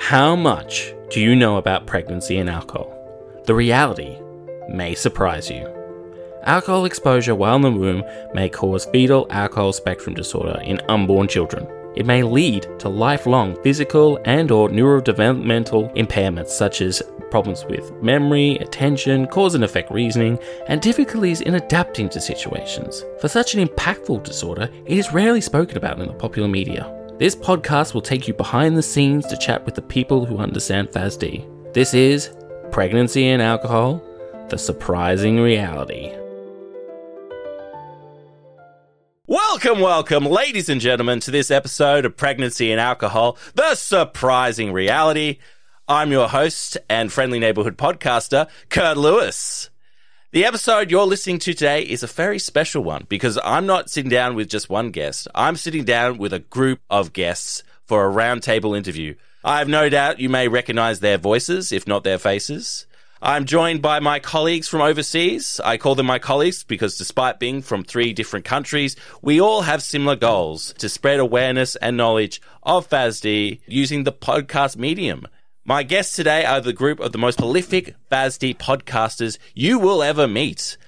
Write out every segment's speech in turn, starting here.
How much do you know about pregnancy and alcohol? The reality may surprise you. Alcohol exposure while in the womb may cause fetal alcohol spectrum disorder in unborn children. It may lead to lifelong physical and or neurodevelopmental impairments such as problems with memory, attention, cause and effect reasoning, and difficulties in adapting to situations. For such an impactful disorder, it is rarely spoken about in the popular media. This podcast will take you behind the scenes to chat with the people who understand FASD. This is Pregnancy and Alcohol The Surprising Reality. Welcome, welcome, ladies and gentlemen, to this episode of Pregnancy and Alcohol The Surprising Reality. I'm your host and friendly neighborhood podcaster, Kurt Lewis. The episode you're listening to today is a very special one because I'm not sitting down with just one guest. I'm sitting down with a group of guests for a roundtable interview. I have no doubt you may recognize their voices, if not their faces. I'm joined by my colleagues from overseas. I call them my colleagues because despite being from three different countries, we all have similar goals to spread awareness and knowledge of FASD using the podcast medium. My guests today are the group of the most prolific FASD podcasters you will ever meet.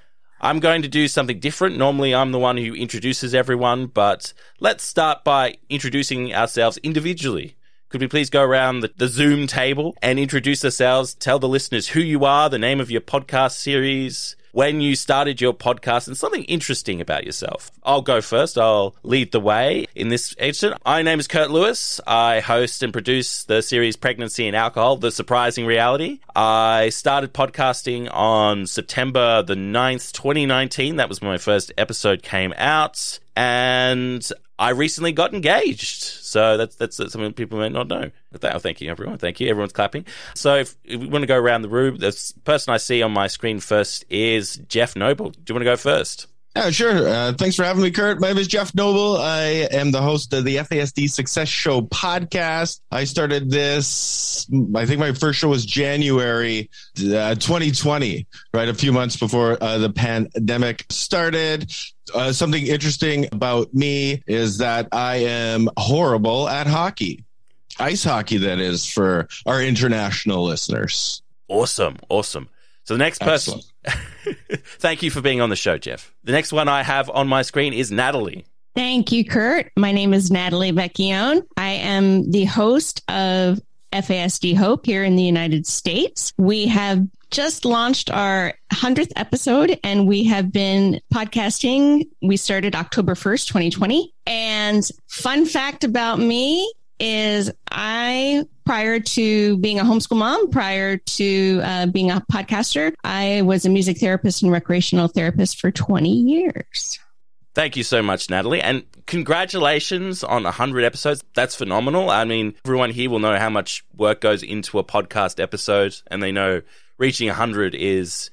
I'm going to do something different. Normally, I'm the one who introduces everyone, but let's start by introducing ourselves individually. Could we please go around the, the, Zoom table and introduce ourselves? Tell the listeners who you are, the name of your podcast series, when you started your podcast and something interesting about yourself. I'll go first. I'll lead the way in this incident. My name is Kurt Lewis. I host and produce the series Pregnancy and Alcohol, The Surprising Reality. I started podcasting on September the 9th, 2019. That was when my first episode came out. And I recently got engaged. So that's that's something people may not know. Oh, thank you, everyone. Thank you. Everyone's clapping. So if, if we want to go around the room, the person I see on my screen first is Jeff Noble. Do you want to go first? Yeah, sure. Uh, thanks for having me, Kurt. My name is Jeff Noble. I am the host of the FASD Success Show podcast. I started this, I think my first show was January uh, 2020, right? A few months before uh, the pandemic started. Uh, something interesting about me is that I am horrible at hockey. Ice hockey, that is, for our international listeners. Awesome. Awesome. So the next person. Thank you for being on the show, Jeff. The next one I have on my screen is Natalie. Thank you, Kurt. My name is Natalie Vecchione. I am the host of FASD Hope here in the United States. We have just launched our 100th episode and we have been podcasting. We started October 1st, 2020. And fun fact about me is I, prior to being a homeschool mom, prior to uh, being a podcaster, I was a music therapist and recreational therapist for 20 years. Thank you so much, Natalie. And congratulations on 100 episodes. That's phenomenal. I mean, everyone here will know how much work goes into a podcast episode, and they know reaching 100 is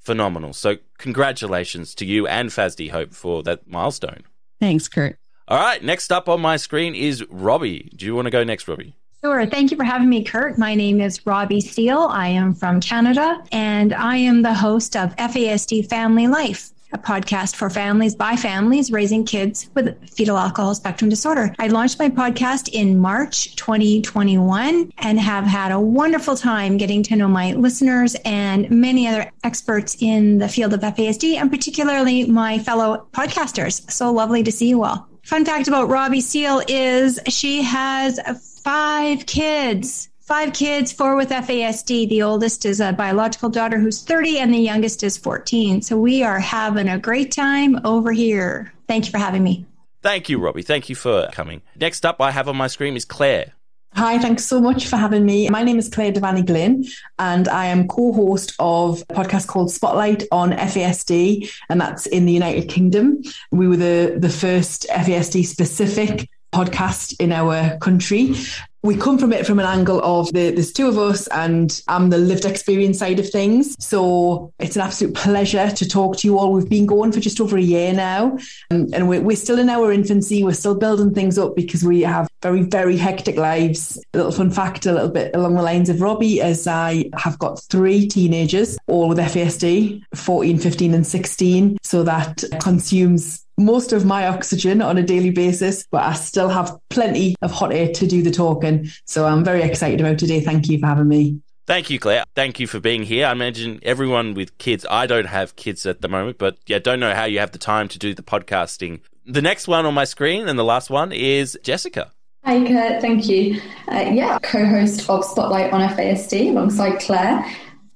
phenomenal. So, congratulations to you and FASD Hope for that milestone. Thanks, Kurt. All right, next up on my screen is Robbie. Do you want to go next, Robbie? Sure. Thank you for having me, Kurt. My name is Robbie Steele. I am from Canada, and I am the host of FASD Family Life a podcast for families by families raising kids with fetal alcohol spectrum disorder. I launched my podcast in March 2021 and have had a wonderful time getting to know my listeners and many other experts in the field of FASD and particularly my fellow podcasters. So lovely to see you all. Fun fact about Robbie Steele is she has five kids. Five kids, four with FASD. The oldest is a biological daughter who's 30, and the youngest is 14. So we are having a great time over here. Thank you for having me. Thank you, Robbie. Thank you for coming. Next up, I have on my screen is Claire. Hi, thanks so much for having me. My name is Claire Devaney Glynn, and I am co host of a podcast called Spotlight on FASD, and that's in the United Kingdom. We were the, the first FASD specific podcast in our country we come from it from an angle of the, there's two of us and I'm the lived experience side of things. So it's an absolute pleasure to talk to you all. We've been going for just over a year now um, and we're, we're still in our infancy. We're still building things up because we have very, very hectic lives. A little fun fact, a little bit along the lines of Robbie, as I have got three teenagers, all with FASD, 14, 15 and 16. So that consumes most of my oxygen on a daily basis, but I still have plenty of hot air to do the talking. So I'm very excited about today. Thank you for having me. Thank you, Claire. Thank you for being here. I imagine everyone with kids, I don't have kids at the moment, but yeah, don't know how you have the time to do the podcasting. The next one on my screen and the last one is Jessica. Hi, Kurt. Thank you. Uh, yeah, co host of Spotlight on FASD alongside Claire.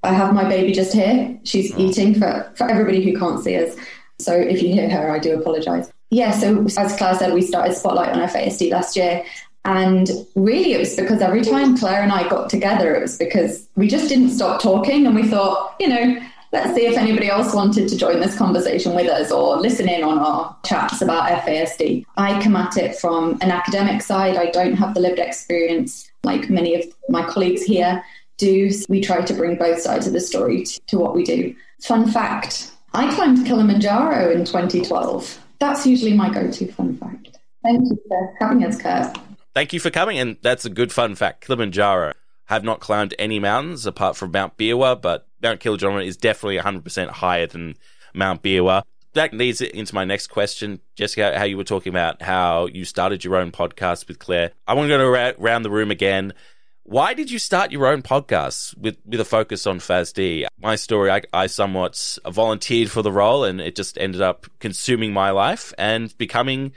I have my baby just here. She's oh. eating for, for everybody who can't see us. So if you hear her, I do apologise. Yeah, so as Claire said, we started Spotlight on FASD last year. And really, it was because every time Claire and I got together, it was because we just didn't stop talking. And we thought, you know, let's see if anybody else wanted to join this conversation with us or listen in on our chats about FASD. I come at it from an academic side. I don't have the lived experience like many of my colleagues here do. We try to bring both sides of the story to, to what we do. Fun fact I climbed Kilimanjaro in 2012. That's usually my go to fun fact. Thank you for having us, Kurt. Thank you for coming, and that's a good fun fact. Kilimanjaro have not climbed any mountains apart from Mount Beerwah, but Mount Kilimanjaro is definitely 100% higher than Mount Beerwah. That leads into my next question, Jessica, how you were talking about how you started your own podcast with Claire. I want to go around the room again. Why did you start your own podcast with, with a focus on FASD? My story, I, I somewhat volunteered for the role and it just ended up consuming my life and becoming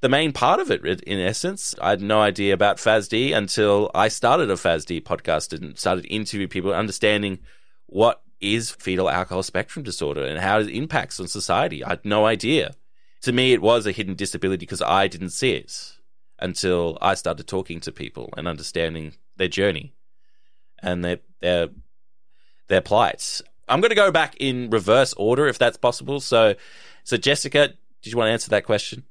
the main part of it, in essence. I had no idea about FASD until I started a FASD podcast and started interviewing people, understanding what is fetal alcohol spectrum disorder and how it impacts on society. I had no idea. To me, it was a hidden disability because I didn't see it until I started talking to people and understanding their journey and their their their plights. I'm going to go back in reverse order if that's possible. So, so Jessica, did you want to answer that question?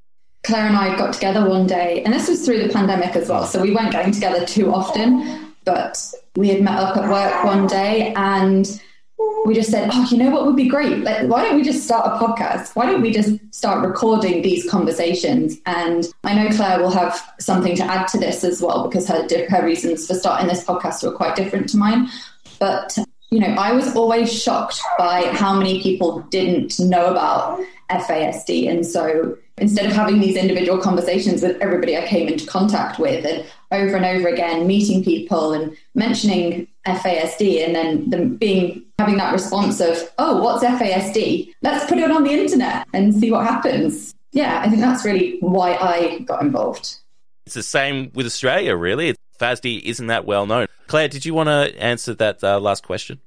Claire and I got together one day, and this was through the pandemic as well. So we weren't getting together too often, but we had met up at work one day and we just said, oh, you know what would be great? Like, why don't we just start a podcast? Why don't we just start recording these conversations? And I know Claire will have something to add to this as well because her her reasons for starting this podcast were quite different to mine. But you know, I was always shocked by how many people didn't know about FASD, and so instead of having these individual conversations with everybody I came into contact with and over and over again meeting people and mentioning FASD and then them being having that response of, oh, what's FASD? Let's put it on the internet and see what happens. Yeah, I think that's really why I got involved. It's the same with Australia, really. FASD isn't that well known. Claire, did you want to answer that uh, last question?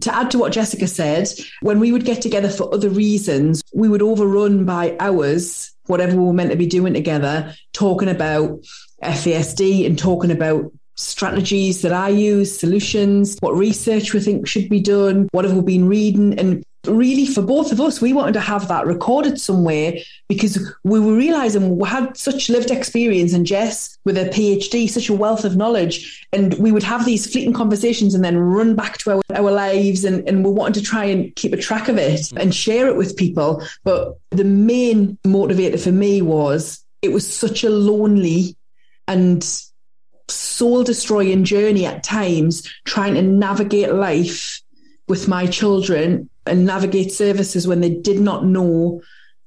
to add to what Jessica said, when we would get together for other reasons, we would overrun by hours whatever we were meant to be doing together, talking about FASD and talking about strategies that I use, solutions, what research we think should be done, what have we been reading. And really, for both of us, we wanted to have that recorded somewhere because we were realizing we had such lived experience, and Jess, with a PhD, such a wealth of knowledge. And we would have these fleeting conversations and then run back to our, our lives. And, and we wanted to try and keep a track of it and share it with people. But the main motivator for me was it was such a lonely and soul destroying journey at times trying to navigate life with my children and navigate services when they did not know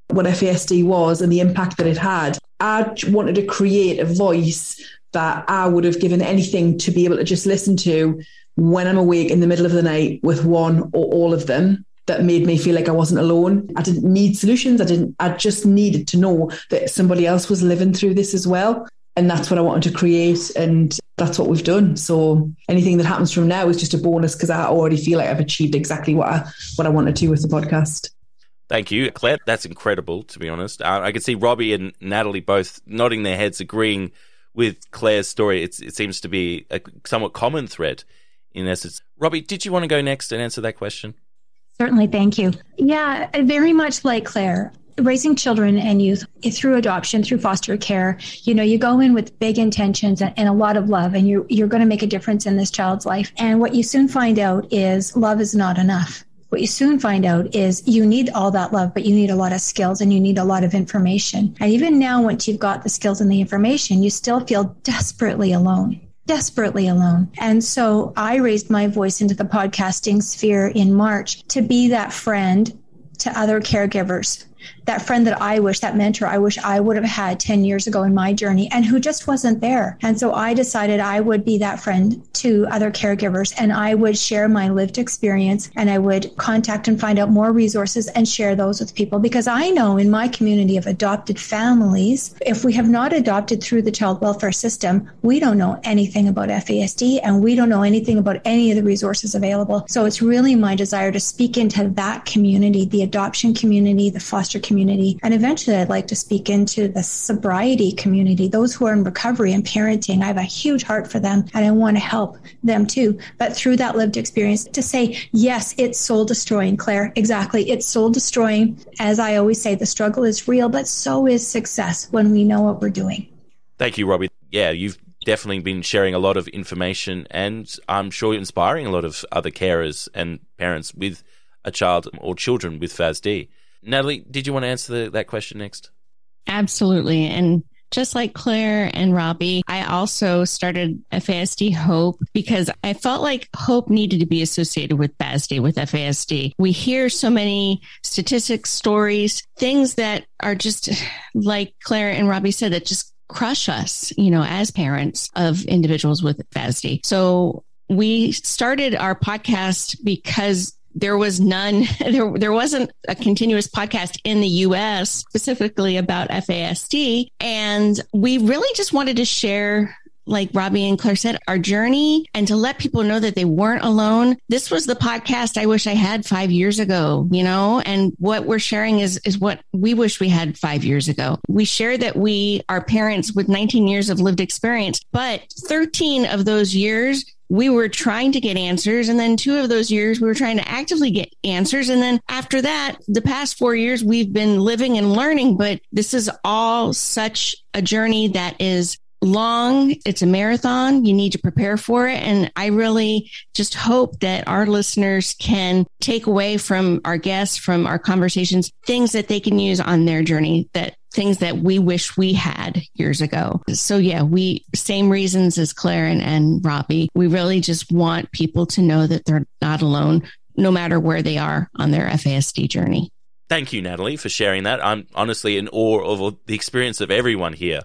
what FASD was and the impact that it had. I wanted to create a voice that I would have given anything to be able to just listen to when I'm awake in the middle of the night with one or all of them that made me feel like I wasn't alone. I didn't need solutions. I didn't I just needed to know that somebody else was living through this as well and that's what I wanted to create and that's what we've done so anything that happens from now is just a bonus because I already feel like I've achieved exactly what I what I wanted to with the podcast Thank you, Claire. That's incredible, to be honest. Uh, I can see Robbie and Natalie both nodding their heads, agreeing with Claire's story. It's, it seems to be a somewhat common thread in essence. Robbie, did you want to go next and answer that question? Certainly, thank you. Yeah, very much like Claire raising children and youth through adoption, through foster care, you know, you go in with big intentions and, and a lot of love, and you're, you're going to make a difference in this child's life. And what you soon find out is love is not enough. What you soon find out is you need all that love, but you need a lot of skills and you need a lot of information. And even now, once you've got the skills and the information, you still feel desperately alone desperately alone. And so I raised my voice into the podcasting sphere in March to be that friend to other caregivers that friend that I wish, that mentor I wish I would have had 10 years ago in my journey and who just wasn't there. And so I decided I would be that friend to other caregivers and I would share my lived experience and I would contact and find out more resources and share those with people because I know in my community of adopted families, if we have not adopted through the child welfare system, we don't know anything about FASD and we don't know anything about any of the resources available. So it's really my desire to speak into that community, the adoption community, the foster community, and eventually I'd like to speak into the sobriety community, those who are in recovery and parenting. I have a huge heart for them and I want to help them too. But through that lived experience, to say, yes, it's soul destroying, Claire. Exactly. It's soul destroying. As I always say, the struggle is real, but so is success when we know what we're doing. Thank you, Robbie. Yeah, you've definitely been sharing a lot of information and I'm sure you're inspiring a lot of other carers and parents with a child or children with FASD. Natalie, did you want to answer the, that question next? Absolutely. And just like Claire and Robbie, I also started FASD Hope because I felt like hope needed to be associated with FASD, with FASD. We hear so many statistics, stories, things that are just like Claire and Robbie said, that just crush us, you know, as parents of individuals with FASD. So we started our podcast because there was none there there wasn't a continuous podcast in the US specifically about FASD and we really just wanted to share like Robbie and Claire said, our journey and to let people know that they weren't alone. This was the podcast I wish I had five years ago, you know, and what we're sharing is, is what we wish we had five years ago. We share that we are parents with 19 years of lived experience, but 13 of those years we were trying to get answers. And then two of those years, we were trying to actively get answers. And then after that, the past four years, we've been living and learning. But this is all such a journey that is long. It's a marathon. You need to prepare for it. And I really just hope that our listeners can take away from our guests, from our conversations, things that they can use on their journey that things that we wish we had years ago. So yeah, we same reasons as Claire and, and Robbie. We really just want people to know that they're not alone, no matter where they are on their FASD journey. Thank you, Natalie, for sharing that. I'm honestly in awe of the experience of everyone here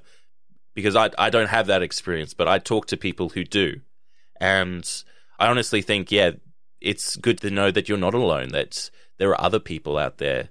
because I, I don't have that experience, but I talk to people who do. And I honestly think, yeah, it's good to know that you're not alone, that there are other people out there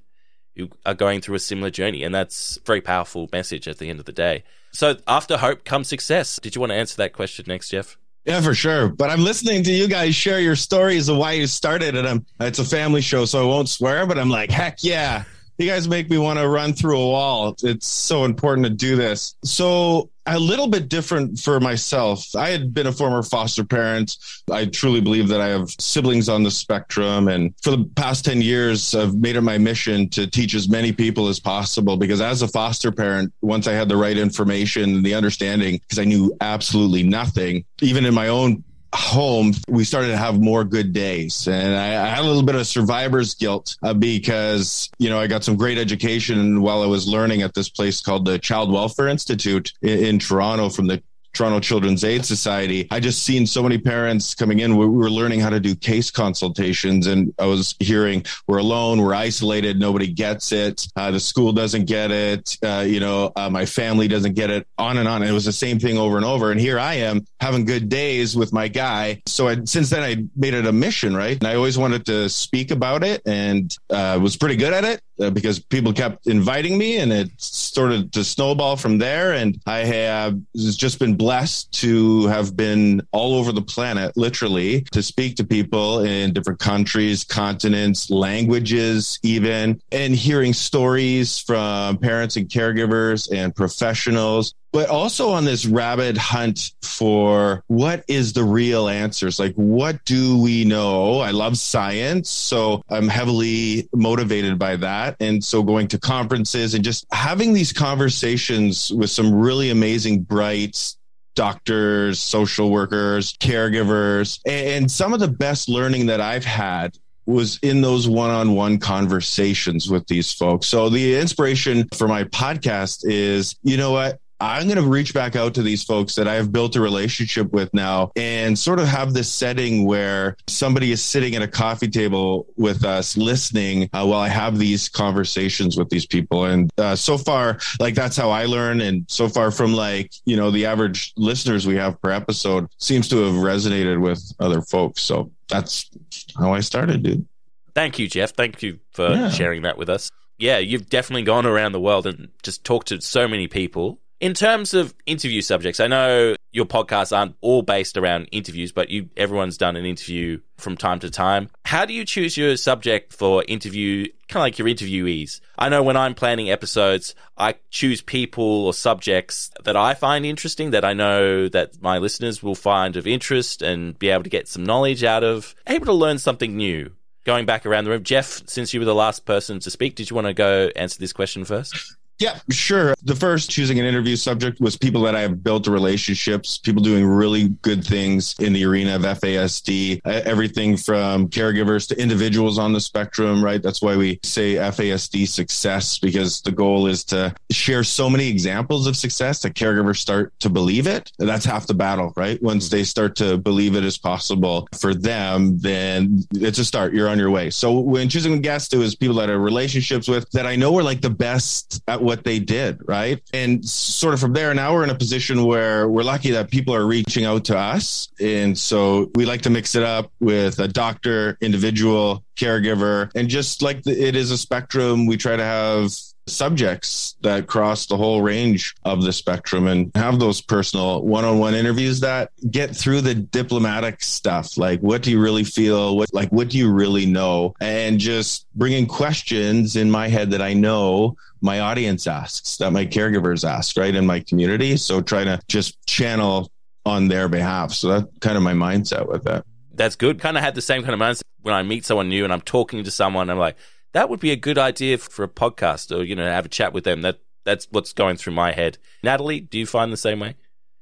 who are going through a similar journey. And that's a very powerful message at the end of the day. So after hope comes success. Did you want to answer that question next, Jeff? Yeah, for sure. But I'm listening to you guys share your stories of why you started, and I'm it's a family show, so I won't swear. But I'm like, heck yeah, you guys make me want to run through a wall. It's so important to do this. So a little bit different for myself. I had been a former foster parent. I truly believe that I have siblings on the spectrum. And for the past 10 years, I've made it my mission to teach as many people as possible because as a foster parent, once I had the right information and the understanding, because I knew absolutely nothing, even in my own home, we started to have more good days. And I, I had a little bit of survivor's guilt uh, because, you know, I got some great education while I was learning at this place called the Child Welfare Institute in, in Toronto from the Toronto Children's Aid Society. I just seen so many parents coming in. We were learning how to do case consultations, and I was hearing we're alone, we're isolated, nobody gets it, uh, the school doesn't get it, uh, you know, uh, my family doesn't get it, on and on. And it was the same thing over and over. And here I am having good days with my guy. So I, since then, I made it a mission, right? And I always wanted to speak about it, and uh, was pretty good at it uh, because people kept inviting me, and it started to snowball from there. And I have just been blessed to have been all over the planet, literally, to speak to people in different countries, continents, languages, even, and hearing stories from parents and caregivers and professionals but also on this rabid hunt for what is the real answers like what do we know oh, i love science so i'm heavily motivated by that and so going to conferences and just having these conversations with some really amazing bright doctors, social workers, caregivers. And some of the best learning that I've had was in those one-on-one conversations with these folks. So the inspiration for my podcast is, you know what? I'm going to reach back out to these folks that I have built a relationship with now and sort of have this setting where somebody is sitting at a coffee table with us listening uh, while I have these conversations with these people. And uh, so far, like that's how I learn. And so far from like, you know, the average listeners we have per episode seems to have resonated with other folks. So that's how I started, dude. Thank you, Jeff. Thank you for yeah. sharing that with us. Yeah, you've definitely gone around the world and just talked to so many people in terms of interview subjects, I know your podcasts aren't all based around interviews, but you everyone's done an interview from time to time. How do you choose your subject for interview, kind of like your interviewees? I know when I'm planning episodes, I choose people or subjects that I find interesting, that I know that my listeners will find of interest and be able to get some knowledge out of, able to learn something new. Going back around the room, Jeff, since you were the last person to speak, did you want to go answer this question first? Yeah, sure. The first choosing an interview subject was people that I have built relationships, people doing really good things in the arena of FASD, everything from caregivers to individuals on the spectrum, right? That's why we say FASD success because the goal is to share so many examples of success that caregivers start to believe it. That's half the battle, right? Once they start to believe it is possible for them, then it's a start. You're on your way. So when choosing a guest, it was people that I have relationships with that I know are like the best at what they did, right? And sort of from there, now we're in a position where we're lucky that people are reaching out to us. And so we like to mix it up with a doctor, individual, caregiver, and just like the, it is a spectrum, we try to have subjects that cross the whole range of the spectrum and have those personal one-on-one interviews that get through the diplomatic stuff. Like what do you really feel? What like what do you really know? And just bringing questions in my head that I know my audience asks that my caregivers ask right in my community. So trying to just channel on their behalf. So that's kind of my mindset with that that's good. Kind of had the same kind of mindset when I meet someone new and I'm talking to someone I'm like that would be a good idea for a podcast or, you know, have a chat with them. That That's what's going through my head. Natalie, do you find the same way?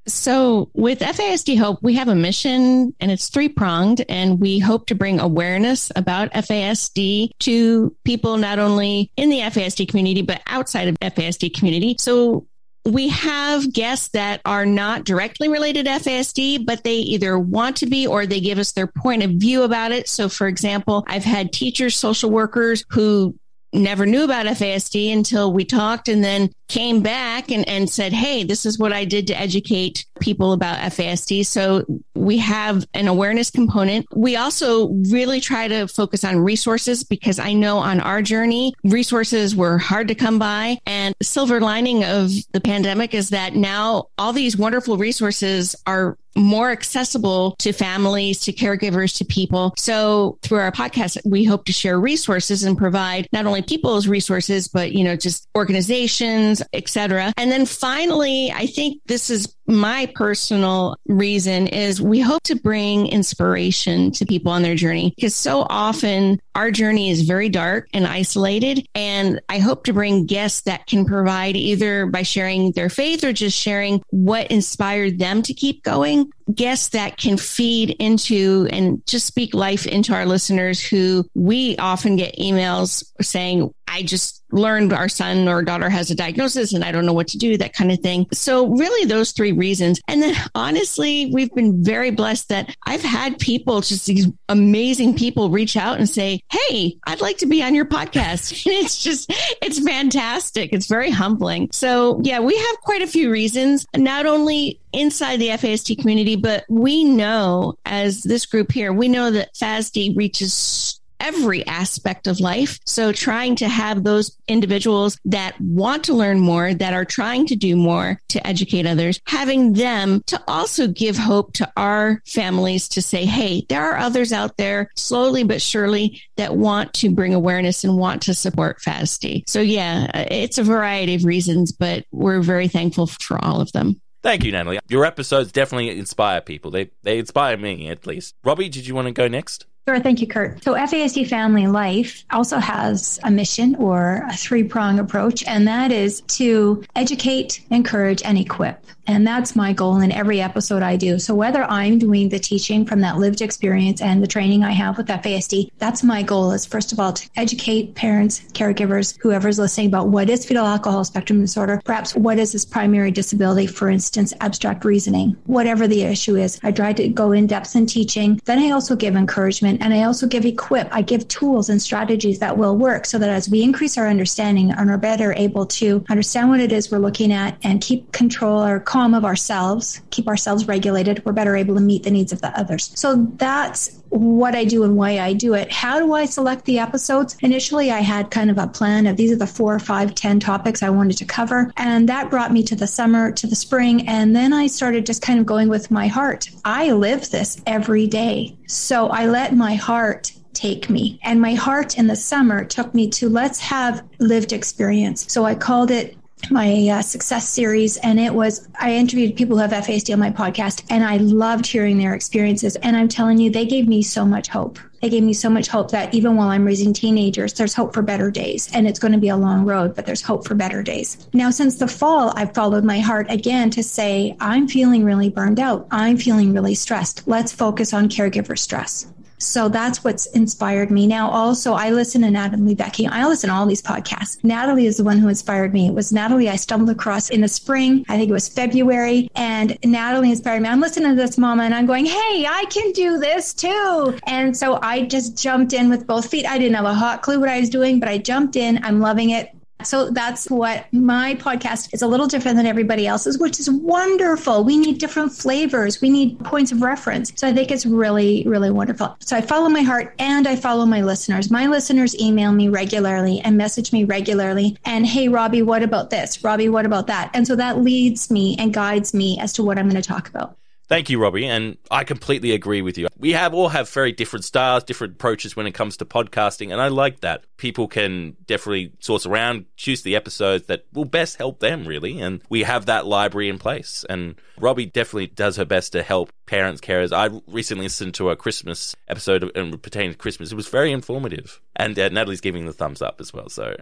So with FASD Hope, we have a mission and it's three pronged and we hope to bring awareness about FASD to people not only in the FASD community, but outside of FASD community. So we have guests that are not directly related to FASD, but they either want to be or they give us their point of view about it. So, for example, I've had teachers, social workers who never knew about FASD until we talked and then came back and, and said, Hey, this is what I did to educate people about FASD. So we have an awareness component. We also really try to focus on resources because I know on our journey, resources were hard to come by. And silver lining of the pandemic is that now all these wonderful resources are more accessible to families, to caregivers, to people. So through our podcast, we hope to share resources and provide not only people's resources, but, you know, just organizations, etc. And then finally, I think this is my personal reason is we hope to bring inspiration to people on their journey because so often our journey is very dark and isolated. And I hope to bring guests that can provide either by sharing their faith or just sharing what inspired them to keep going. Guests that can feed into and just speak life into our listeners who we often get emails saying, I just learned our son or daughter has a diagnosis and I don't know what to do, that kind of thing. So really those three reasons. And then honestly, we've been very blessed that I've had people, just these amazing people reach out and say, Hey, I'd like to be on your podcast. And it's just, it's fantastic. It's very humbling. So yeah, we have quite a few reasons, not only inside the FASD community, but we know as this group here, we know that FASD reaches every aspect of life. So trying to have those individuals that want to learn more, that are trying to do more to educate others, having them to also give hope to our families to say, Hey, there are others out there slowly but surely that want to bring awareness and want to support FASD. So yeah, it's a variety of reasons, but we're very thankful for all of them. Thank you, Natalie. Your episodes definitely inspire people. They they inspire me at least. Robbie, did you want to go next? Sure. Thank you, Kurt. So FASD Family Life also has a mission or a three prong approach, and that is to educate, encourage, and equip. And that's my goal in every episode I do. So whether I'm doing the teaching from that lived experience and the training I have with FASD, that's my goal is first of all to educate parents, caregivers, whoever's listening about what is fetal alcohol spectrum disorder, perhaps what is this primary disability, for instance, abstract reasoning, whatever the issue is. I try to go in depth in teaching. Then I also give encouragement and I also give equip. I give tools and strategies that will work so that as we increase our understanding and are better able to understand what it is we're looking at and keep control or calm of ourselves, keep ourselves regulated, we're better able to meet the needs of the others. So that's what I do and why I do it. How do I select the episodes? Initially, I had kind of a plan of these are the four, five, ten topics I wanted to cover. And that brought me to the summer, to the spring. And then I started just kind of going with my heart. I live this every day. So I let my heart take me. And my heart in the summer took me to let's have lived experience. So I called it my uh, success series and it was i interviewed people who have fasd on my podcast and i loved hearing their experiences and i'm telling you they gave me so much hope. They gave me so much hope that even while i'm raising teenagers there's hope for better days and it's going to be a long road but there's hope for better days. Now since the fall i've followed my heart again to say i'm feeling really burned out. I'm feeling really stressed. Let's focus on caregiver stress so that's what's inspired me. Now, also, I listen to Natalie Vecchione. I listen to all these podcasts. Natalie is the one who inspired me. It was Natalie I stumbled across in the spring. I think it was February. And Natalie inspired me. I'm listening to this mama and I'm going, hey, I can do this too. And so I just jumped in with both feet. I didn't have a hot clue what I was doing, but I jumped in. I'm loving it. So that's what my podcast is a little different than everybody else's, which is wonderful. We need different flavors. We need points of reference. So I think it's really, really wonderful. So I follow my heart and I follow my listeners. My listeners email me regularly and message me regularly. And hey, Robbie, what about this? Robbie, what about that? And so that leads me and guides me as to what I'm going to talk about. Thank you, Robbie, and I completely agree with you. We have all have very different styles, different approaches when it comes to podcasting, and I like that. People can definitely source around, choose the episodes that will best help them, really, and we have that library in place. And Robbie definitely does her best to help parents, carers. I recently listened to a Christmas episode and pertaining to Christmas. It was very informative, and uh, Natalie's giving the thumbs up as well. So,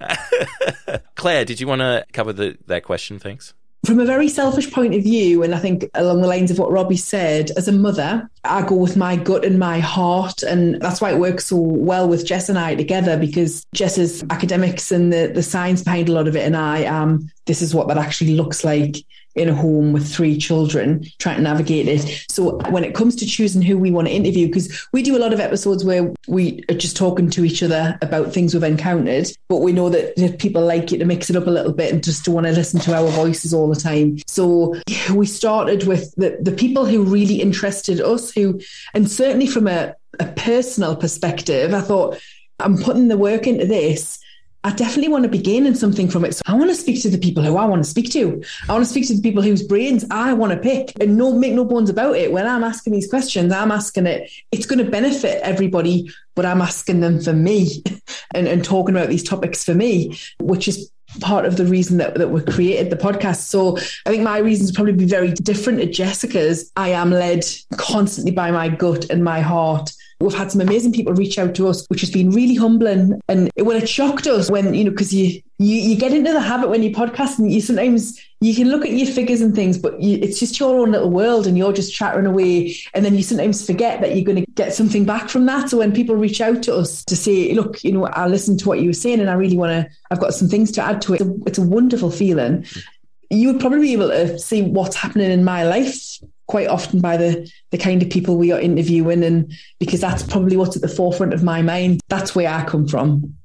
Claire, did you want to cover the, that question? Thanks from a very selfish point of view, and I think along the lines of what Robbie said, as a mother, I go with my gut and my heart. And that's why it works so well with Jess and I together because Jess is academics and the, the science behind a lot of it. And I am, this is what that actually looks like in a home with three children trying to navigate it. So when it comes to choosing who we want to interview, because we do a lot of episodes where we are just talking to each other about things we've encountered, but we know that, people like it to mix it up a little bit and just to want to listen to our voices all the time. So we started with the, the people who really interested us, who, and certainly from a, a personal perspective, I thought, I'm putting the work into this I definitely want to be gaining something from it. So I want to speak to the people who I want to speak to. I want to speak to the people whose brains I want to pick and no make no bones about it. When I'm asking these questions, I'm asking it, it's going to benefit everybody, but I'm asking them for me and, and talking about these topics for me, which is part of the reason that, that we created the podcast. So I think my reasons probably be very different to Jessica's. I am led constantly by my gut and my heart We've had some amazing people reach out to us, which has been really humbling. And it, well, it shocked us when, you know, because you, you, you get into the habit when you podcast and you sometimes you can look at your figures and things, but you, it's just your own little world and you're just chattering away. And then you sometimes forget that you're going to get something back from that. So when people reach out to us to say, look, you know, I listened to what you were saying and I really want to, I've got some things to add to it. It's a, it's a wonderful feeling. You would probably be able to see what's happening in my life quite often by the the kind of people we are interviewing and because that's probably what's at the forefront of my mind. That's where i come from.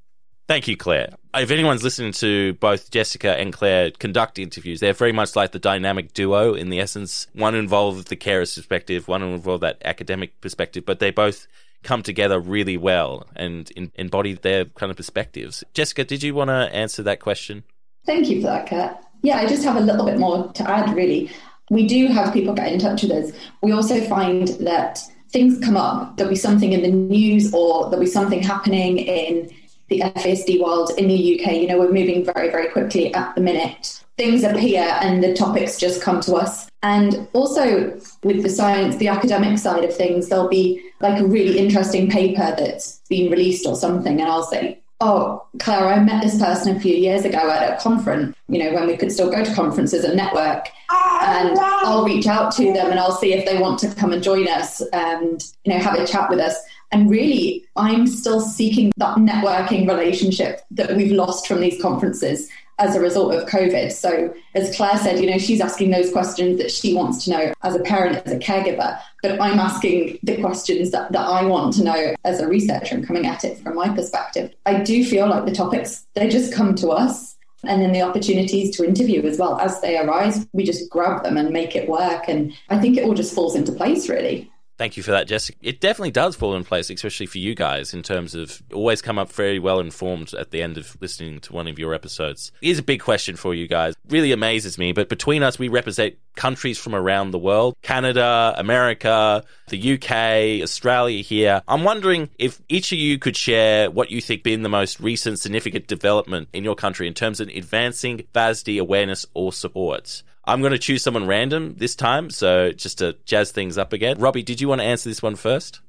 Thank you claire. If anyone's listening to both jessica and claire conduct interviews they're very much like the dynamic duo in the essence. One involved the carer's perspective one involved that academic perspective but they both come together really well and in, embody their kind of perspectives. Jessica did you want to answer that question? Thank you for that Kurt. Yeah, I just have a little bit more to add, really we do have people get in touch with us. We also find that things come up. There'll be something in the news or there'll be something happening in the FASD world in the UK. You know, we're moving very, very quickly at the minute. Things appear and the topics just come to us. And also with the science, the academic side of things, there'll be like a really interesting paper that's been released or something. And I'll say, oh, Claire, I met this person a few years ago at a conference, you know, when we could still go to conferences and network. Ah, and I'll reach out to them and I'll see if they want to come and join us and, you know, have a chat with us. And really, I'm still seeking that networking relationship that we've lost from these conferences as a result of COVID. So, as Claire said, you know, she's asking those questions that she wants to know as a parent, as a caregiver, but I'm asking the questions that, that I want to know as a researcher and coming at it from my perspective. I do feel like the topics, they just come to us. And then the opportunities to interview as well as they arise, we just grab them and make it work. And I think it all just falls into place, really. Thank you for that, Jessica. It definitely does fall in place, especially for you guys, in terms of always come up very well informed at the end of listening to one of your episodes. Here's a big question for you guys. Really amazes me, but between us, we represent countries from around the world Canada, America, the UK, Australia here. I'm wondering if each of you could share what you think been the most recent significant development in your country in terms of advancing FASD awareness or support. I'm going to choose someone random this time, so just to jazz things up again. Robbie, did you want to answer this one first?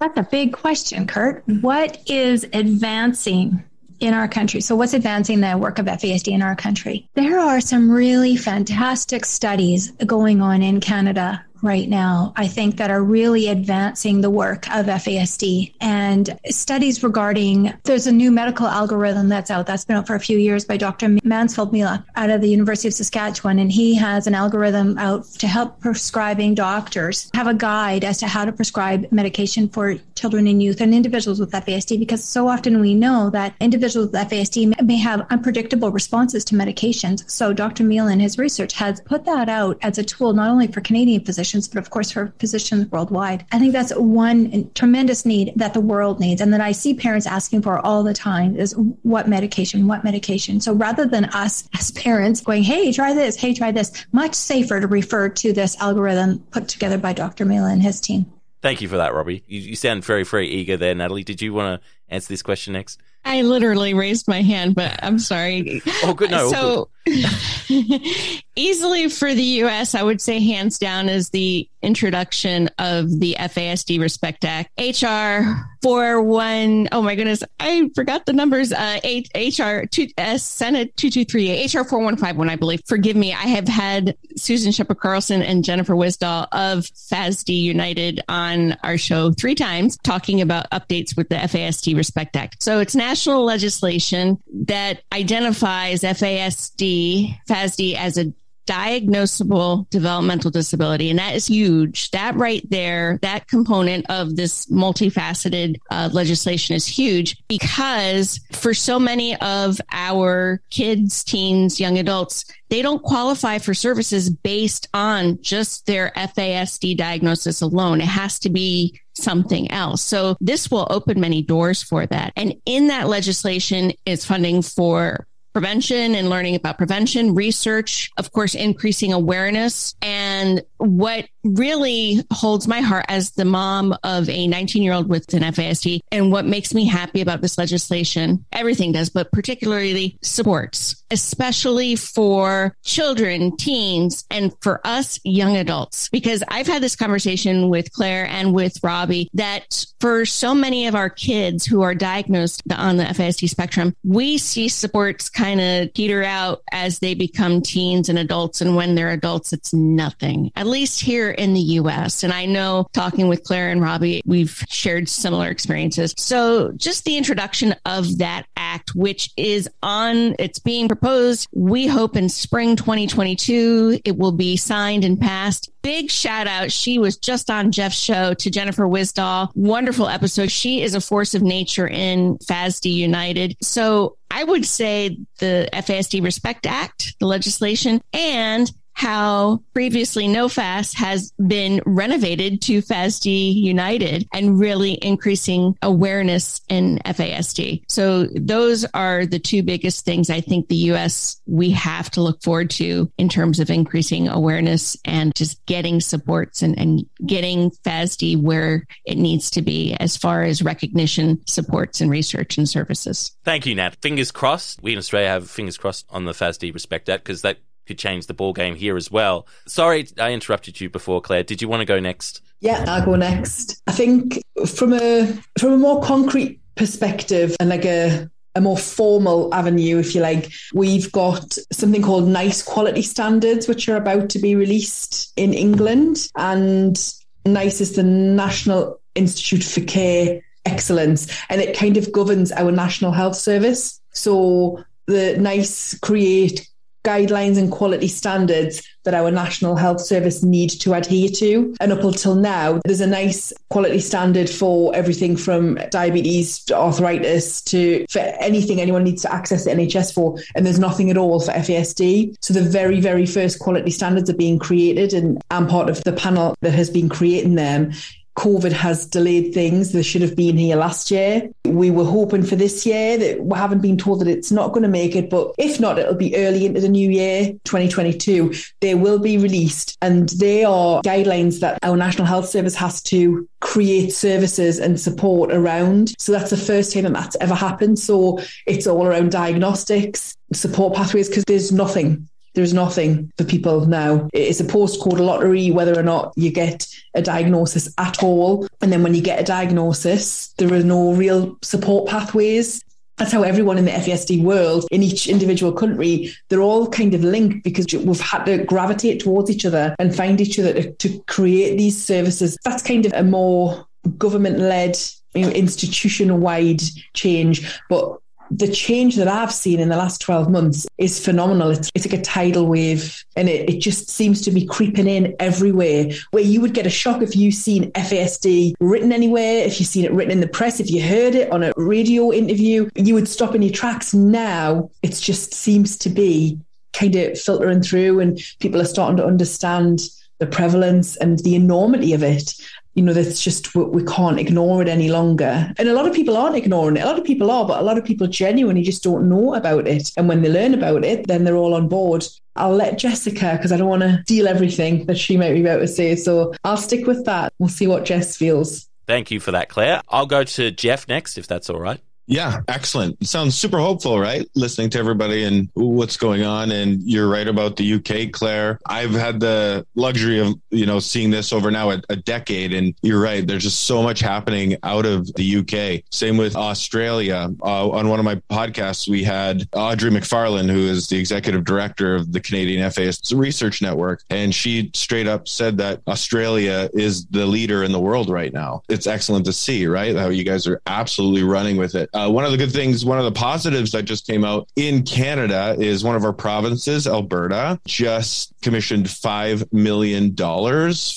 That's a big question, Kurt. What is advancing in our country? So, what's advancing the work of FASD in our country? There are some really fantastic studies going on in Canada right now, I think, that are really advancing the work of FASD. And studies regarding there's a new medical algorithm that's out that's been out for a few years by Dr. Mansfield Mela out of the University of Saskatchewan. And he has an algorithm out to help prescribing doctors have a guide as to how to prescribe medication for children and youth and individuals with FASD, because so often we know that individuals with FASD may have unpredictable responses to medications. So Dr. Mela and his research has put that out as a tool not only for Canadian physicians but of course for physicians worldwide. I think that's one tremendous need that the world needs and that I see parents asking for all the time is what medication, what medication. So rather than us as parents going, hey, try this, hey, try this, much safer to refer to this algorithm put together by Dr. Mela and his team. Thank you for that, Robbie. You, you sound very, very eager there, Natalie. Did you want to answer this question next? I literally raised my hand, but I'm sorry. Oh, good. No, so easily for the U.S., I would say hands down is the introduction of the FASD Respect Act, HR four one. Oh my goodness, I forgot the numbers. Uh, eight, HR two, uh, Senate 223, HR 4151, I believe. Forgive me. I have had Susan Shepard Carlson and Jennifer Wisdahl of FASD United on our show three times, talking about updates with the FASD Respect Act. So it's national legislation that identifies FASD, FASD as a diagnosable developmental disability. And that is huge. That right there, that component of this multifaceted uh, legislation is huge because for so many of our kids, teens, young adults, they don't qualify for services based on just their FASD diagnosis alone. It has to be something else. So this will open many doors for that. And in that legislation is funding for prevention and learning about prevention, research, of course, increasing awareness. And what really holds my heart as the mom of a 19 year old with an FASD and what makes me happy about this legislation, everything does, but particularly supports, especially for children, teens, and for us young adults. Because I've had this conversation with Claire and with Robbie that for so many of our kids who are diagnosed on the FASD spectrum, we see supports kind of peter out as they become teens and adults. And when they're adults, it's nothing, at least here in the US. And I know talking with Claire and Robbie, we've shared similar experiences. So just the introduction of that act, which is on, it's being proposed. We hope in spring 2022, it will be signed and passed. Big shout out. She was just on Jeff's show to Jennifer Wisdahl. Wonderful episode. She is a force of nature in FASD United. So I would say the FASD Respect Act, the legislation, and how previously no NOFAS has been renovated to FASD United and really increasing awareness in FASD. So those are the two biggest things I think the US we have to look forward to in terms of increasing awareness and just getting supports and, and getting FASD where it needs to be as far as recognition, supports, and research and services. Thank you, Nat. Fingers crossed. We in Australia have fingers crossed on the FASD Respect Act because that could change the ball game here as well. Sorry, I interrupted you before, Claire. Did you want to go next? Yeah, I'll go next. I think from a from a more concrete perspective and like a a more formal avenue, if you like. We've got something called NICE quality standards, which are about to be released in England. And NICE is the National Institute for Care Excellence, and it kind of governs our National Health Service. So the NICE create guidelines and quality standards that our National Health Service need to adhere to. And up until now, there's a nice quality standard for everything from diabetes to arthritis to for anything anyone needs to access the NHS for. And there's nothing at all for FASD. So the very, very first quality standards are being created and I'm part of the panel that has been creating them. COVID has delayed things. They should have been here last year. We were hoping for this year that we haven't been told that it's not going to make it, but if not, it'll be early into the new year, 2022. They will be released and they are guidelines that our National Health Service has to create services and support around. So that's the first time that that's ever happened. So it's all around diagnostics, support pathways, because there's nothing there's nothing for people now. It's a postcode lottery whether or not you get a diagnosis at all. And then when you get a diagnosis, there are no real support pathways. That's how everyone in the FASD world, in each individual country, they're all kind of linked because we've had to gravitate towards each other and find each other to, to create these services. That's kind of a more government led you know, institution wide change. But the change that I've seen in the last 12 months is phenomenal. It's, it's like a tidal wave and it, it just seems to be creeping in everywhere where you would get a shock if you've seen FASD written anywhere, if you've seen it written in the press, if you heard it on a radio interview, you would stop in your tracks. Now it just seems to be kind of filtering through and people are starting to understand the prevalence and the enormity of it you know, that's just what we can't ignore it any longer. And a lot of people aren't ignoring it. A lot of people are, but a lot of people genuinely just don't know about it. And when they learn about it, then they're all on board. I'll let Jessica, because I don't want to steal everything that she might be about to say. So I'll stick with that. We'll see what Jess feels. Thank you for that, Claire. I'll go to Jeff next, if that's all right. Yeah, excellent. It sounds super hopeful, right? Listening to everybody and what's going on. And you're right about the UK, Claire. I've had the luxury of, you know, seeing this over now a, a decade. And you're right. There's just so much happening out of the UK. Same with Australia. Uh, on one of my podcasts, we had Audrey McFarlane, who is the executive director of the Canadian FAS Research Network. And she straight up said that Australia is the leader in the world right now. It's excellent to see, right? How you guys are absolutely running with it. Uh, Uh, one of the good things, one of the positives that just came out in Canada is one of our provinces, Alberta, just commissioned $5 million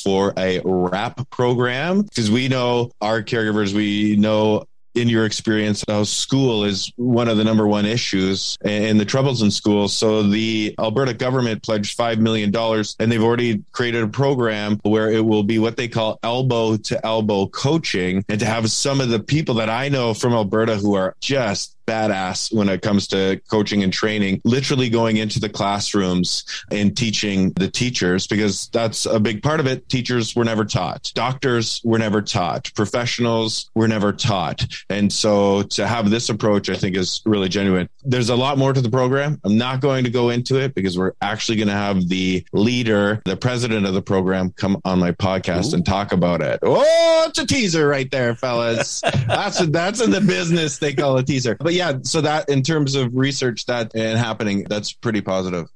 for a RAP program. Because we know our caregivers, we know in your experience how school is one of the number one issues and the troubles in schools. So the Alberta government pledged $5 million and they've already created a program where it will be what they call elbow to elbow coaching and to have some of the people that I know from Alberta who are just badass when it comes to coaching and training, literally going into the classrooms and teaching the teachers because that's a big part of it. Teachers were never taught. Doctors were never taught. Professionals were never taught. And so to have this approach, I think is really genuine. There's a lot more to the program. I'm not going to go into it because we're actually going to have the leader, the president of the program come on my podcast Ooh. and talk about it. Oh, it's a teaser right there, fellas. that's, that's in the business. They call a teaser. But yeah, so that in terms of research that and happening, that's pretty positive.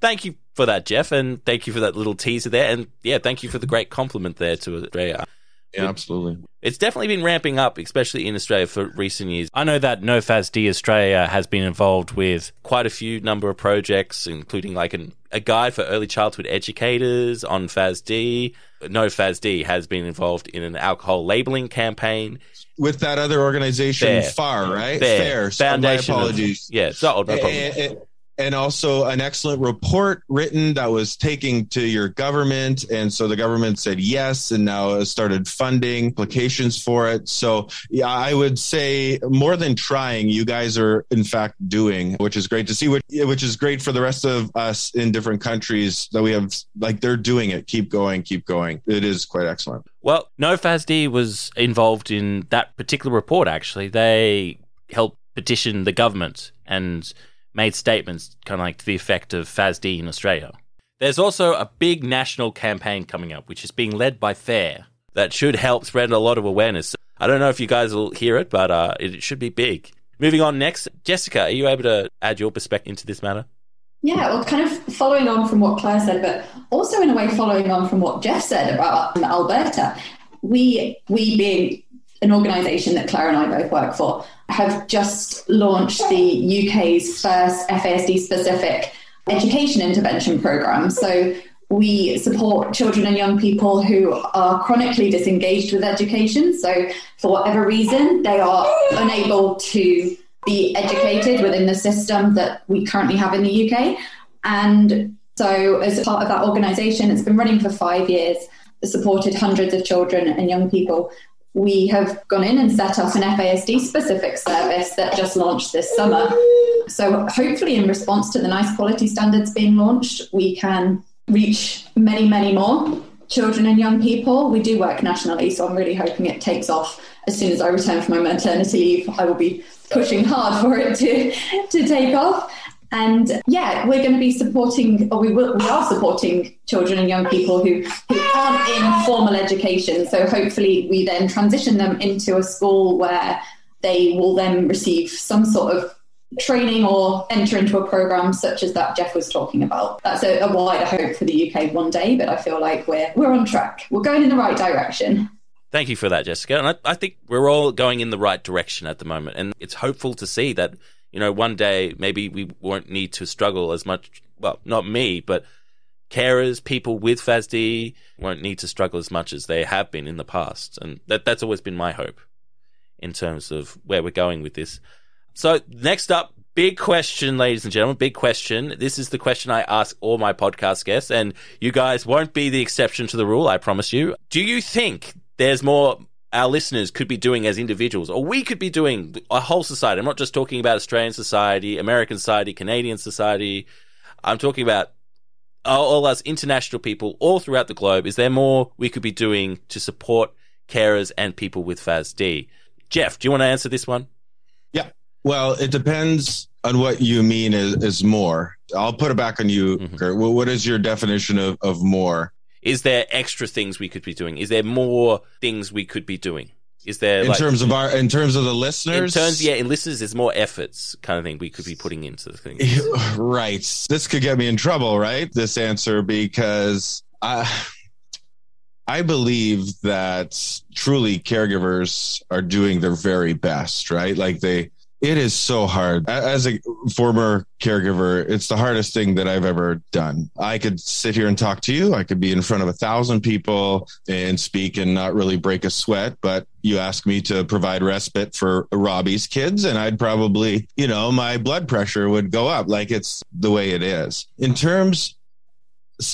Thank you for that, Jeff, and thank you for that little teaser there, and yeah, thank you for the great compliment there to Australia. Yeah, absolutely. It's definitely been ramping up, especially in Australia for recent years. I know that NoFASD Australia has been involved with quite a few number of projects, including like an, a guide for early childhood educators on FASD. NoFASD has been involved in an alcohol labeling campaign with that other organization, Fair. FAR, right? Fair, Fair. Foundation. my apologies. Of, yeah, so, no eh, problem. And, and also an excellent report written that was taking to your government. And so the government said yes, and now started funding applications for it. So yeah, I would say more than trying, you guys are in fact doing, which is great to see, which, which is great for the rest of us in different countries that we have, like they're doing it. Keep going, keep going. It is quite excellent. Well, NoFASD was involved in that particular report, actually. They helped petition the government and made statements kind of like to the effect of FASD in Australia. There's also a big national campaign coming up, which is being led by FARE, that should help spread a lot of awareness. I don't know if you guys will hear it, but uh, it should be big. Moving on next, Jessica, are you able to add your perspective into this matter? Yeah, well, kind of following on from what Claire said, but also in a way following on from what Jeff said about Alberta. We, we being an organisation that Claire and I both work for, have just launched the UK's first FASD specific education intervention programme. So we support children and young people who are chronically disengaged with education. So, for whatever reason, they are unable to be educated within the system that we currently have in the UK. And so, as part of that organisation, it's been running for five years, supported hundreds of children and young people we have gone in and set up an FASD specific service that just launched this summer. So, hopefully, in response to the NICE quality standards being launched, we can reach many, many more children and young people. We do work nationally, so I'm really hoping it takes off. As soon as I return from my maternity leave, I will be pushing hard for it to, to take off. And yeah, we're going to be supporting, or we will, we are supporting children and young people who, who aren't in formal education. So hopefully, we then transition them into a school where they will then receive some sort of training or enter into a program such as that Jeff was talking about. That's a, a wider hope for the UK one day, but I feel like we're we're on track. We're going in the right direction. Thank you for that, Jessica. And I, I think we're all going in the right direction at the moment, and it's hopeful to see that you know, one day maybe we won't need to struggle as much. Well, not me, but carers, people with FASD won't need to struggle as much as they have been in the past. And that, that's always been my hope in terms of where we're going with this. So, next up, big question, ladies and gentlemen, big question. This is the question I ask all my podcast guests, and you guys won't be the exception to the rule, I promise you. Do you think there's more our listeners could be doing as individuals, or we could be doing a whole society. I'm not just talking about Australian society, American society, Canadian society. I'm talking about all us international people all throughout the globe. Is there more we could be doing to support carers and people with FASD? Jeff, do you want to answer this one? Yeah. Well, it depends on what you mean is, is more. I'll put it back on you, mm-hmm. Kurt. what is your definition of, of more? Is there extra things we could be doing? Is there more things we could be doing? Is there in like, terms of our in terms of the listeners? In terms, yeah, in listeners, there's more efforts kind of thing we could be putting into the thing. Right. This could get me in trouble, right? This answer because I I believe that truly caregivers are doing their very best, right? Like they it is so hard. As a former caregiver, it's the hardest thing that I've ever done. I could sit here and talk to you. I could be in front of a thousand people and speak and not really break a sweat. But you ask me to provide respite for Robbie's kids, and I'd probably, you know, my blood pressure would go up. Like it's the way it is. In terms,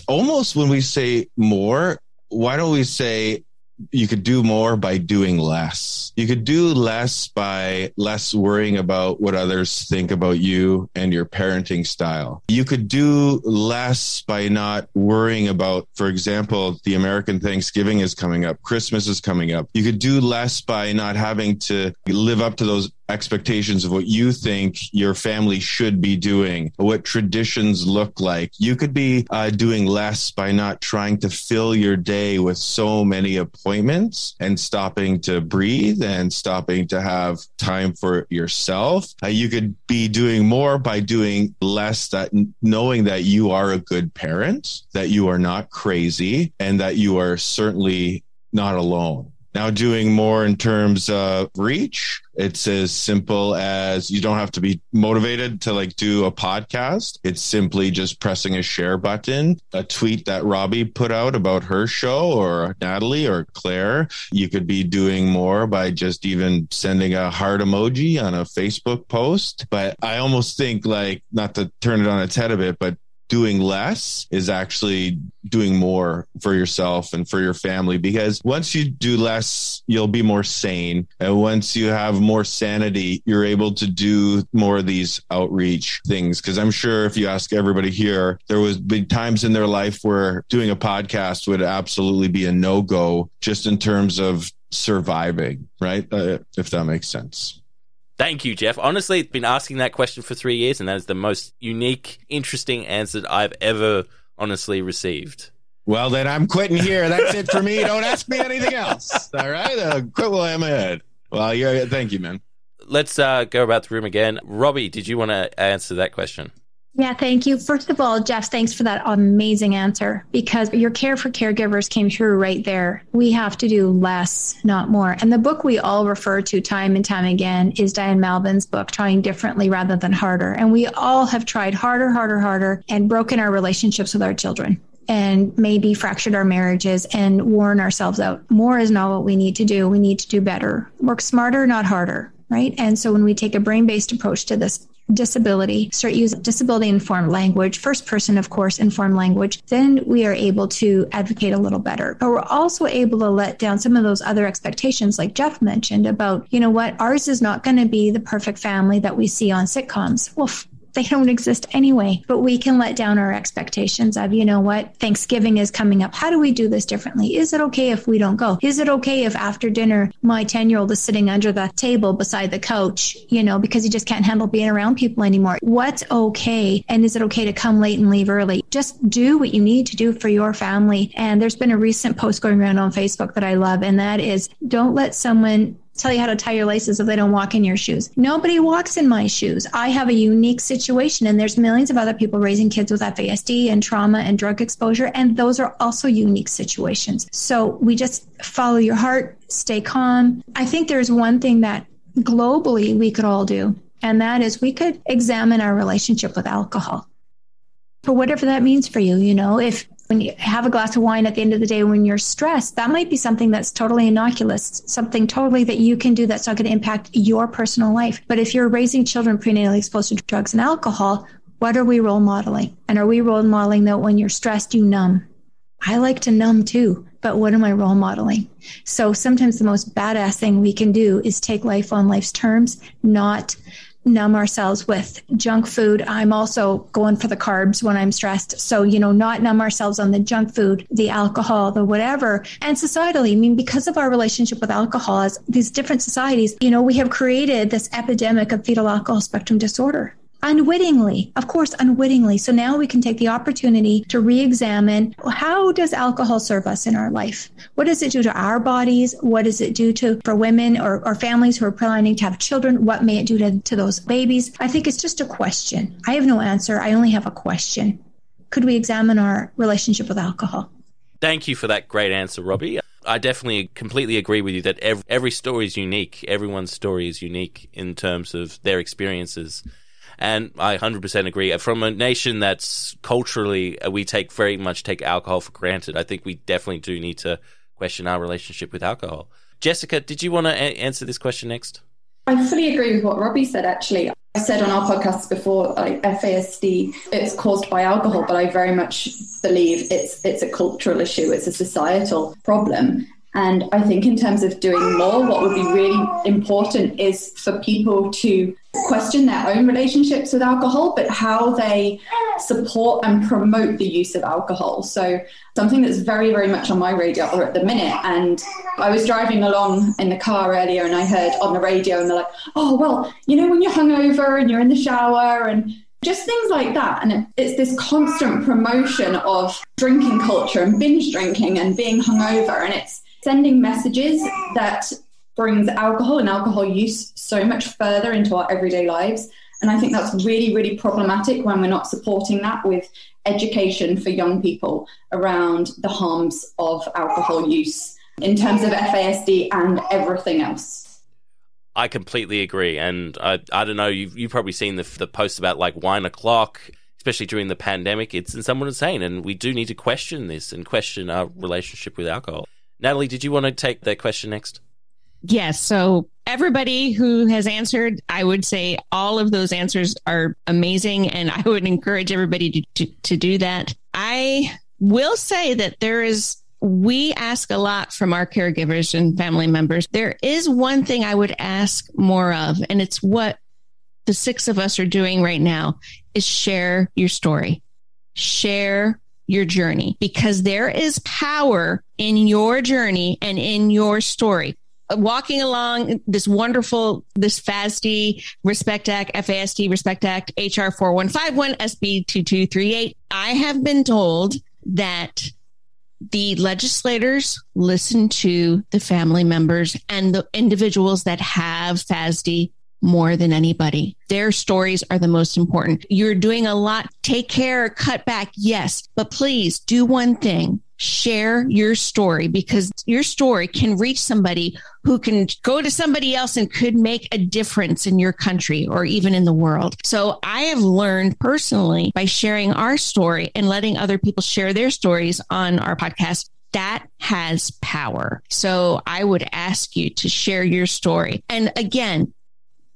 almost when we say more, why don't we say you could do more by doing less. You could do less by less worrying about what others think about you and your parenting style. You could do less by not worrying about, for example, the American Thanksgiving is coming up, Christmas is coming up. You could do less by not having to live up to those expectations of what you think your family should be doing, what traditions look like. You could be uh, doing less by not trying to fill your day with so many appointments and stopping to breathe and stopping to have time for yourself. Uh, you could be doing more by doing less that knowing that you are a good parent, that you are not crazy, and that you are certainly not alone Now, doing more in terms of reach, it's as simple as you don't have to be motivated to like do a podcast. It's simply just pressing a share button, a tweet that Robbie put out about her show or Natalie or Claire. You could be doing more by just even sending a heart emoji on a Facebook post. But I almost think like, not to turn it on its head a bit, but doing less is actually doing more for yourself and for your family because once you do less, you'll be more sane. And once you have more sanity, you're able to do more of these outreach things. Cause I'm sure if you ask everybody here, there was big times in their life where doing a podcast would absolutely be a no go just in terms of surviving, right? Uh, if that makes sense. Thank you, Jeff. Honestly, it's been asking that question for three years, and that is the most unique, interesting answer I've ever honestly received. Well, then I'm quitting here. That's it for me. Don't ask me anything else. All right, uh, quit while I'm ahead. Well, yeah, thank you, man. Let's uh, go about the room again. Robbie, did you want to answer that question? Yeah, thank you. First of all, Jeff, thanks for that amazing answer because your care for caregivers came through right there. We have to do less, not more. And the book we all refer to time and time again is Diane Malbin's book, Trying Differently Rather Than Harder. And we all have tried harder, harder, harder and broken our relationships with our children and maybe fractured our marriages and worn ourselves out. More is not what we need to do. We need to do better. Work smarter, not harder right? And so when we take a brain based approach to this, disability, start using disability informed language, first person, of course, informed language, then we are able to advocate a little better. But we're also able to let down some of those other expectations, like Jeff mentioned, about, you know what, ours is not going to be the perfect family that we see on sitcoms. Well, they don't exist anyway. But we can let down our expectations of, you know what, Thanksgiving is coming up. How do we do this differently? Is it okay if we don't go? Is it okay if after dinner my 10 year old is sitting under the table beside the couch, you know, because he just can't handle being around people anymore? What's okay? And is it okay to come late and leave early? Just do what you need to do for your family. And there's been a recent post going around on Facebook that I love, and that is don't let someone tell you how to tie your laces if they don't walk in your shoes. Nobody walks in my shoes. I have a unique situation, and there's millions of other people raising kids with FASD and trauma and drug exposure, and those are also unique situations. So we just follow your heart, stay calm. I think there's one thing that globally we could all do, and that is we could examine our relationship with alcohol for whatever that means for you. You know, if when you have a glass of wine at the end of the day when you're stressed, that might be something that's totally innocuous, something totally that you can do that's not going to impact your personal life. But if you're raising children prenatally exposed to drugs and alcohol, what are we role modeling? And are we role modeling that when you're stressed, you numb? I like to numb too, but what am I role modeling? So sometimes the most badass thing we can do is take life on life's terms, not numb ourselves with junk food. I'm also going for the carbs when I'm stressed. So, you know, not numb ourselves on the junk food, the alcohol, the whatever. And societally, I mean, because of our relationship with alcohol as these different societies, you know, we have created this epidemic of fetal alcohol spectrum disorder unwittingly. Of course unwittingly. So now we can take the opportunity to re-examine how does alcohol serve us in our life? What does it do to our bodies? What does it do to for women or, or families who are planning to have children? What may it do to, to those babies? I think it's just a question. I have no answer. I only have a question. Could we examine our relationship with alcohol? Thank you for that great answer robbie. I definitely completely agree with you that every, every story is unique. Everyone's story is unique in terms of their experiences. And I 100% agree. From a nation that's culturally, uh, we take very much take alcohol for granted, I think we definitely do need to question our relationship with alcohol. Jessica, did you want to a- answer this question next? I fully agree with what Robbie said, actually. I said on our podcast before, like FASD, it's caused by alcohol, but I very much believe it's it's a cultural issue, it's a societal problem. And I think, in terms of doing more, what would be really important is for people to question their own relationships with alcohol, but how they support and promote the use of alcohol. So, something that's very, very much on my radar at the minute. And I was driving along in the car earlier and I heard on the radio, and they're like, oh, well, you know, when you're hungover and you're in the shower and just things like that. And it's this constant promotion of drinking culture and binge drinking and being hungover. And it's sending messages that brings alcohol and alcohol use so much further into our everyday lives. And I think that's really, really problematic when we're not supporting that with education for young people around the harms of alcohol use in terms of FASD and everything else. I completely agree, and I, I don't know. You've, you've probably seen the the posts about like wine o'clock, especially during the pandemic. It's and someone is saying, and we do need to question this and question our relationship with alcohol. Natalie, did you want to take that question next? Yes. So everybody who has answered, I would say all of those answers are amazing. And I would encourage everybody to, to, to do that. I will say that there is we ask a lot from our caregivers and family members. There is one thing I would ask more of, and it's what the six of us are doing right now is share your story, share your journey because there is power in your journey and in your story. Walking along this wonderful, this FASD Respect Act, FASD Respect Act, HR 4151, SB 2238, I have been told that the legislators listen to the family members and the individuals that have FASD more than anybody. Their stories are the most important. You're doing a lot. Take care, cut back. Yes, but please do one thing share your story because your story can reach somebody who can go to somebody else and could make a difference in your country or even in the world. So I have learned personally by sharing our story and letting other people share their stories on our podcast that has power. So I would ask you to share your story. And again,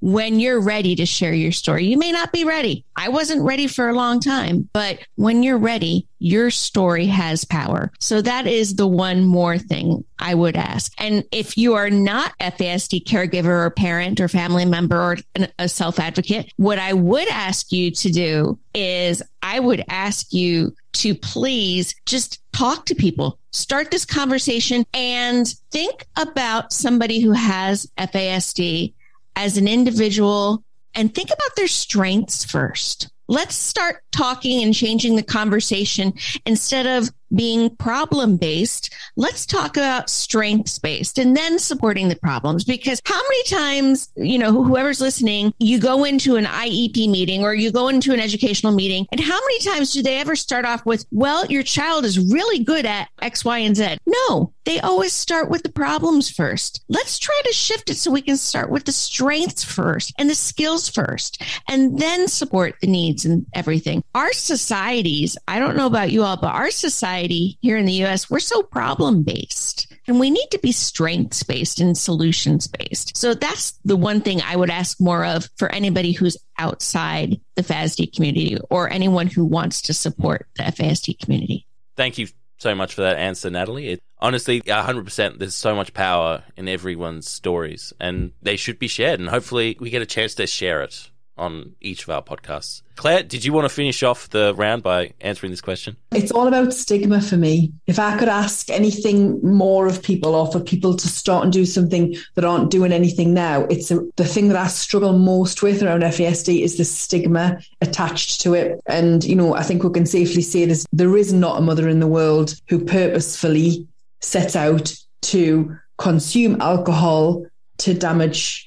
when you're ready to share your story. You may not be ready. I wasn't ready for a long time, but when you're ready, your story has power. So that is the one more thing I would ask. And if you are not FASD caregiver or parent or family member or a self advocate, what I would ask you to do is I would ask you to please just talk to people, start this conversation and think about somebody who has FASD as an individual and think about their strengths first. Let's start talking and changing the conversation instead of being problem based. Let's talk about strengths based and then supporting the problems. Because how many times, you know, whoever's listening, you go into an IEP meeting or you go into an educational meeting, and how many times do they ever start off with, well, your child is really good at X, Y, and Z? No, they always start with the problems first. Let's try to shift it so we can start with the strengths first and the skills first, and then support the needs and everything. Our societies, I don't know about you all, but our society here in the US, we're so problem based and we need to be strengths based and solutions based. So that's the one thing I would ask more of for anybody who's outside the FASD community or anyone who wants to support the FASD community. Thank you so much for that answer, Natalie. It, honestly, 100%, there's so much power in everyone's stories, and they should be shared. And hopefully, we get a chance to share it on each of our podcasts. Claire, did you want to finish off the round by answering this question? It's all about stigma for me. If I could ask anything more of people or for people to start and do something that aren't doing anything now, it's a, the thing that I struggle most with around FASD is the stigma attached to it. And, you know, I think we can safely say this there is not a mother in the world who purposefully sets out to consume alcohol to damage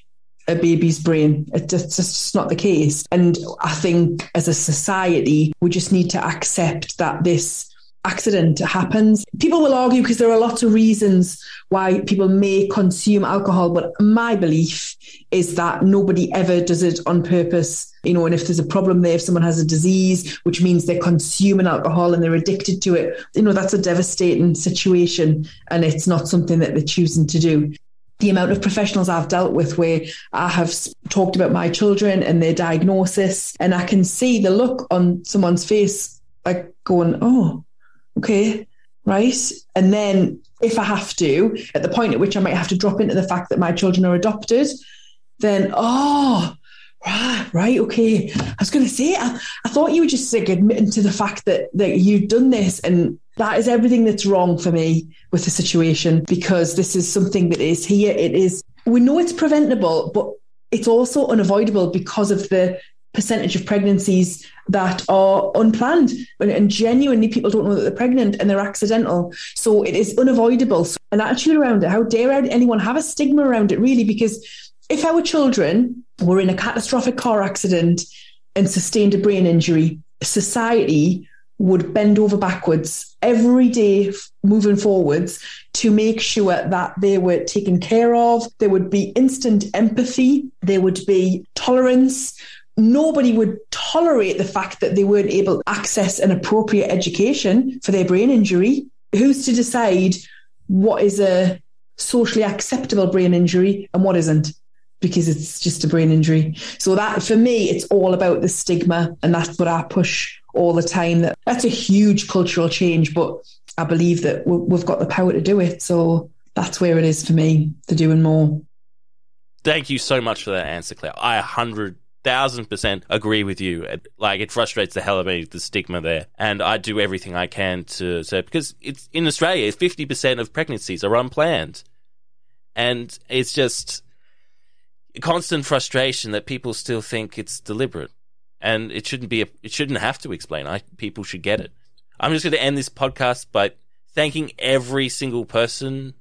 a baby's brain. It's just, just not the case. And I think as a society, we just need to accept that this accident happens. People will argue because there are lots of reasons why people may consume alcohol, but my belief is that nobody ever does it on purpose. You know, and if there's a problem there, if someone has a disease, which means they're consuming alcohol and they're addicted to it, you know, that's a devastating situation and it's not something that they're choosing to do the amount of professionals I've dealt with where I have talked about my children and their diagnosis, and I can see the look on someone's face, like going, oh, okay, right. And then if I have to, at the point at which I might have to drop into the fact that my children are adopted, then, oh, Right, right, okay. I was going to say, I, I thought you were just like admitting to the fact that that you'd done this, and that is everything that's wrong for me with the situation because this is something that is here. It is. We know it's preventable, but it's also unavoidable because of the percentage of pregnancies that are unplanned and, and, genuinely people don't know that they're pregnant and they're accidental. So it is unavoidable. So an attitude around it, how dare anyone have a stigma around it, really? Because if our children were in a catastrophic car accident and sustained a brain injury, society would bend over backwards every day moving forwards to make sure that they were taken care of. There would be instant empathy. There would be tolerance. Nobody would tolerate the fact that they weren't able to access an appropriate education for their brain injury. Who's to decide what is a socially acceptable brain injury and what isn't? Because it's just a brain injury. So that for me, it's all about the stigma, and that's what I push all the time. That that's a huge cultural change, but I believe that we've got the power to do it. So that's where it is for me. To doing more. Thank you so much for that answer, Claire. I a hundred thousand percent agree with you. Like it frustrates the hell out of me the stigma there, and I do everything I can to say because it's in Australia, fifty percent of pregnancies are unplanned, and it's just constant frustration that people still think it's deliberate and it shouldn't be a, it shouldn't have to explain. I people should get it. I'm just going to end this podcast by thanking every single person,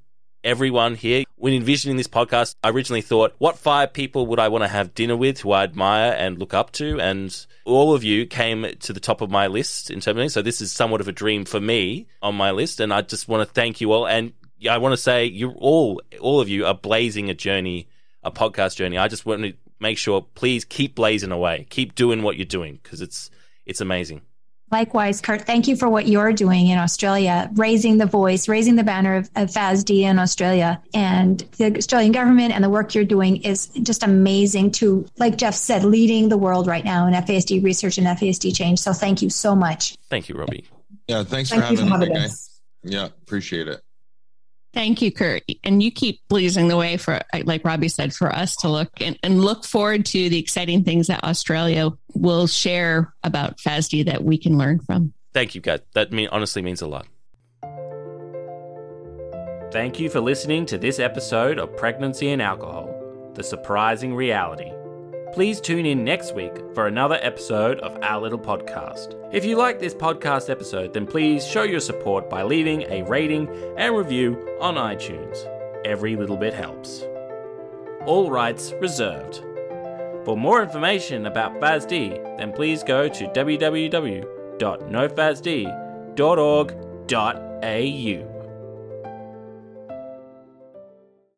everyone here. When envisioning this podcast, I originally thought, what five people would I want to have dinner with who I admire and look up to? And all of you came to the top of my list in terms of so this is somewhat of a dream for me on my list, and I just want to thank you all. And I want to say you all, all of you are blazing a journey, a podcast journey. I just want to make sure please keep blazing away, keep doing what you're doing because it's it's amazing. Likewise, Kurt, thank you for what you're doing in Australia, raising the voice, raising the banner of, of FASD in Australia. And the Australian government and the work you're doing is just amazing to, like Jeff said, leading the world right now in FASD research and FASD change. So thank you so much. Thank you, Robbie. Yeah, thanks thank for having, for having me. Us. Yeah, appreciate it. Thank you, Kurt. And you keep blazing the way for, like Robbie said, for us to look and, and look forward to the exciting things that Australia will share about FASD that we can learn from. Thank you, guys. That mean, honestly means a lot. Thank you for listening to this episode of Pregnancy and Alcohol The Surprising Reality. Please tune in next week for another episode of Our Little Podcast. If you like this podcast episode, then please show your support by leaving a rating and review on iTunes. Every little bit helps. All rights reserved. For more information about FASD, then please go to www.nofasd.org.au.